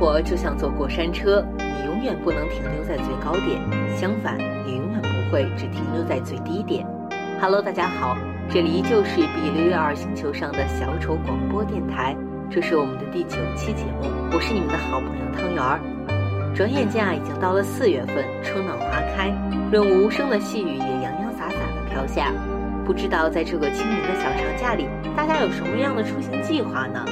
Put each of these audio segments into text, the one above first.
活就像坐过山车，你永远不能停留在最高点，相反，你永远不会只停留在最低点。Hello，大家好，这里依旧是比六六二星球上的小丑广播电台，这是我们的第九期节目，我是你们的好朋友汤圆儿。转眼间啊，已经到了四月份，春暖花开，润物无声的细雨也洋洋洒洒的飘下。不知道在这个清明的小长假里，大家有什么样的出行计划呢？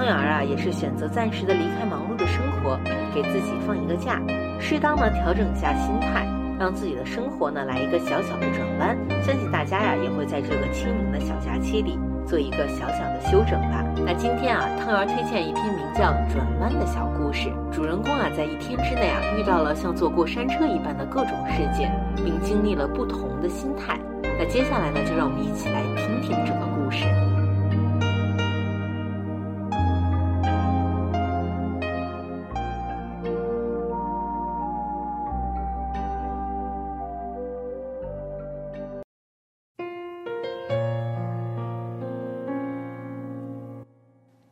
汤圆啊，也是选择暂时的离开忙碌的生活，给自己放一个假，适当的调整一下心态，让自己的生活呢来一个小小的转弯。相信大家呀，也会在这个清明的小假期里做一个小小的休整吧。那今天啊，汤圆推荐一篇名叫《转弯》的小故事。主人公啊，在一天之内啊，遇到了像坐过山车一般的各种事件，并经历了不同的心态。那接下来呢，就让我们一起来听听这个故。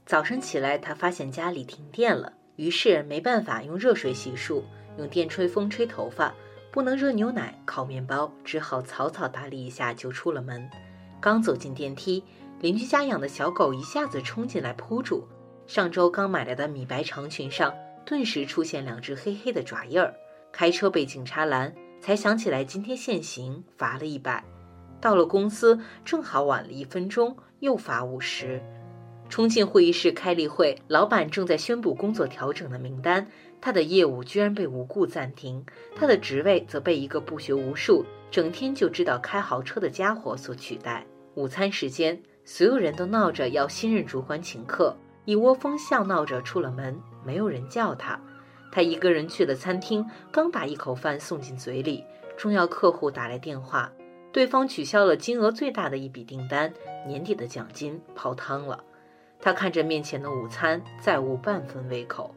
早晨起来，他发现家里停电了，于是没办法用热水洗漱，用电吹风吹头发，不能热牛奶、烤面包，只好草草打理一下就出了门。刚走进电梯，邻居家养的小狗一下子冲进来扑住，上周刚买来的米白长裙上顿时出现两只黑黑的爪印儿。开车被警察拦，才想起来今天限行，罚了一百。到了公司正好晚了一分钟，又罚五十。冲进会议室开例会，老板正在宣布工作调整的名单，他的业务居然被无故暂停，他的职位则被一个不学无术、整天就知道开豪车的家伙所取代。午餐时间，所有人都闹着要新任主管请客，一窝蜂笑闹着出了门，没有人叫他。他一个人去了餐厅，刚把一口饭送进嘴里，重要客户打来电话，对方取消了金额最大的一笔订单，年底的奖金泡汤了。他看着面前的午餐，再无半分胃口。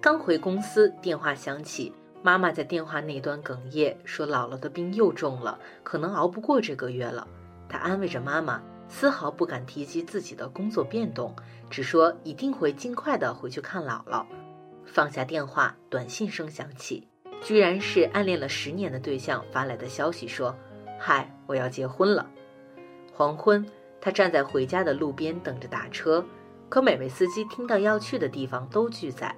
刚回公司，电话响起，妈妈在电话那端哽咽，说姥姥的病又重了，可能熬不过这个月了。他安慰着妈妈，丝毫不敢提及自己的工作变动，只说一定会尽快的回去看姥姥。放下电话，短信声响起，居然是暗恋了十年的对象发来的消息，说：“嗨，我要结婚了。”黄昏。他站在回家的路边等着打车，可每位司机听到要去的地方都拒载。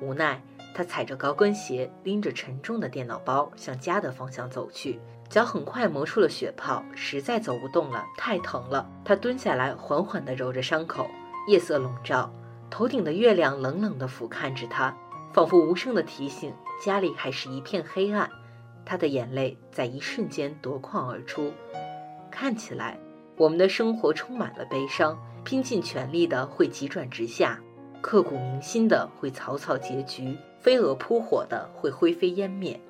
无奈，他踩着高跟鞋，拎着沉重的电脑包向家的方向走去，脚很快磨出了血泡，实在走不动了，太疼了。他蹲下来，缓缓地揉着伤口。夜色笼罩，头顶的月亮冷冷地俯瞰着他，仿佛无声地提醒家里还是一片黑暗。他的眼泪在一瞬间夺眶而出，看起来。我们的生活充满了悲伤，拼尽全力的会急转直下，刻骨铭心的会草草结局，飞蛾扑火的会灰飞烟灭。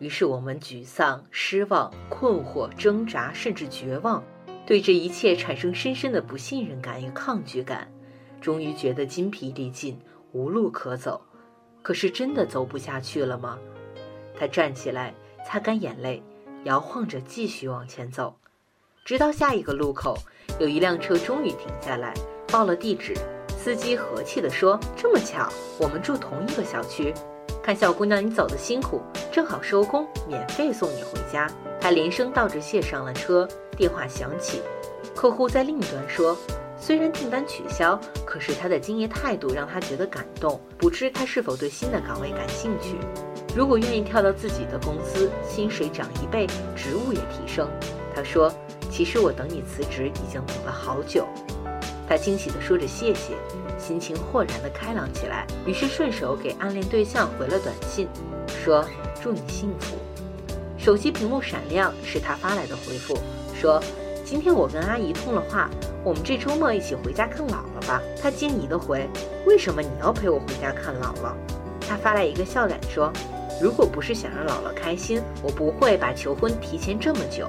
于是我们沮丧、失望、困惑、挣扎，甚至绝望，对这一切产生深深的不信任感与抗拒感，终于觉得筋疲力尽，无路可走。可是真的走不下去了吗？他站起来，擦干眼泪，摇晃着继续往前走。直到下一个路口，有一辆车终于停下来，报了地址。司机和气地说：“这么巧，我们住同一个小区。看小姑娘你走的辛苦，正好收工，免费送你回家。”他连声道着谢，上了车。电话响起，客户在另一端说：“虽然订单取消，可是他的敬业态度让他觉得感动。不知他是否对新的岗位感兴趣？如果愿意跳到自己的公司，薪水涨一倍，职务也提升。”他说。其实我等你辞职已经等了好久，他惊喜地说着谢谢，心情豁然地开朗起来。于是顺手给暗恋对象回了短信，说祝你幸福。手机屏幕闪亮，是他发来的回复，说今天我跟阿姨通了话，我们这周末一起回家看姥姥吧。他惊疑地回，为什么你要陪我回家看姥姥？他发来一个笑脸说，如果不是想让姥姥开心，我不会把求婚提前这么久。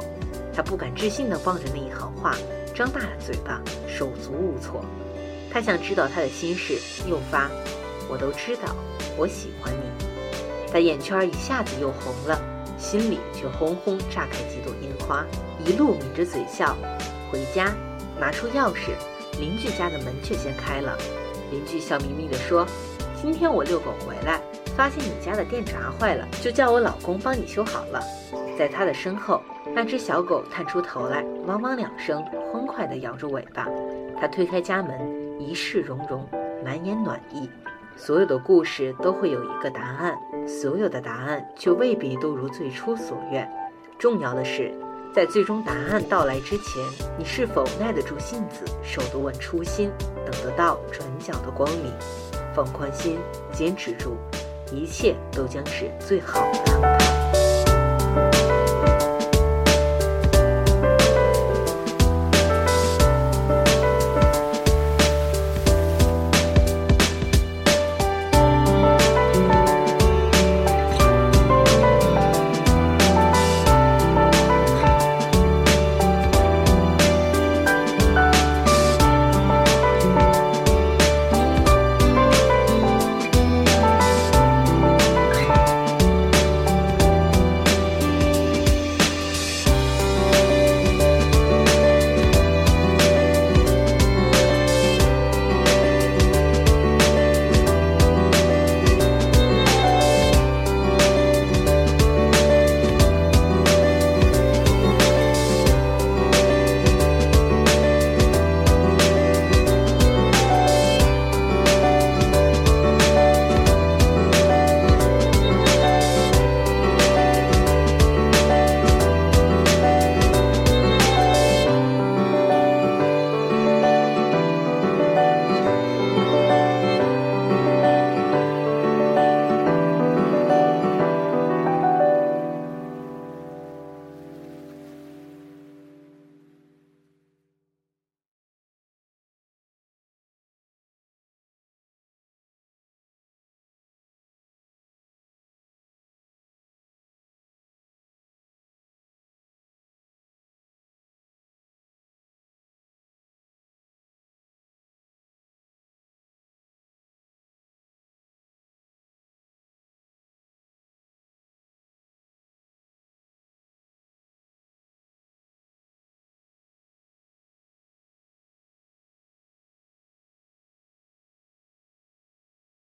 他不敢置信地望着那一行话，张大了嘴巴，手足无措。他想知道他的心事，又发：“我都知道，我喜欢你。”他眼圈一下子又红了，心里却轰轰炸开几朵烟花，一路抿着嘴笑。回家，拿出钥匙，邻居家的门却先开了。邻居笑眯眯地说：“今天我遛狗回来，发现你家的电闸坏了，就叫我老公帮你修好了。在他的身后，那只小狗探出头来，汪汪两声，欢快地摇着尾巴。他推开家门，一世融融，满眼暖意。所有的故事都会有一个答案，所有的答案却未必都如最初所愿。重要的是，在最终答案到来之前，你是否耐得住性子，守得稳初心，等得到转角的光明？放宽心，坚持住，一切都将是最好的安排。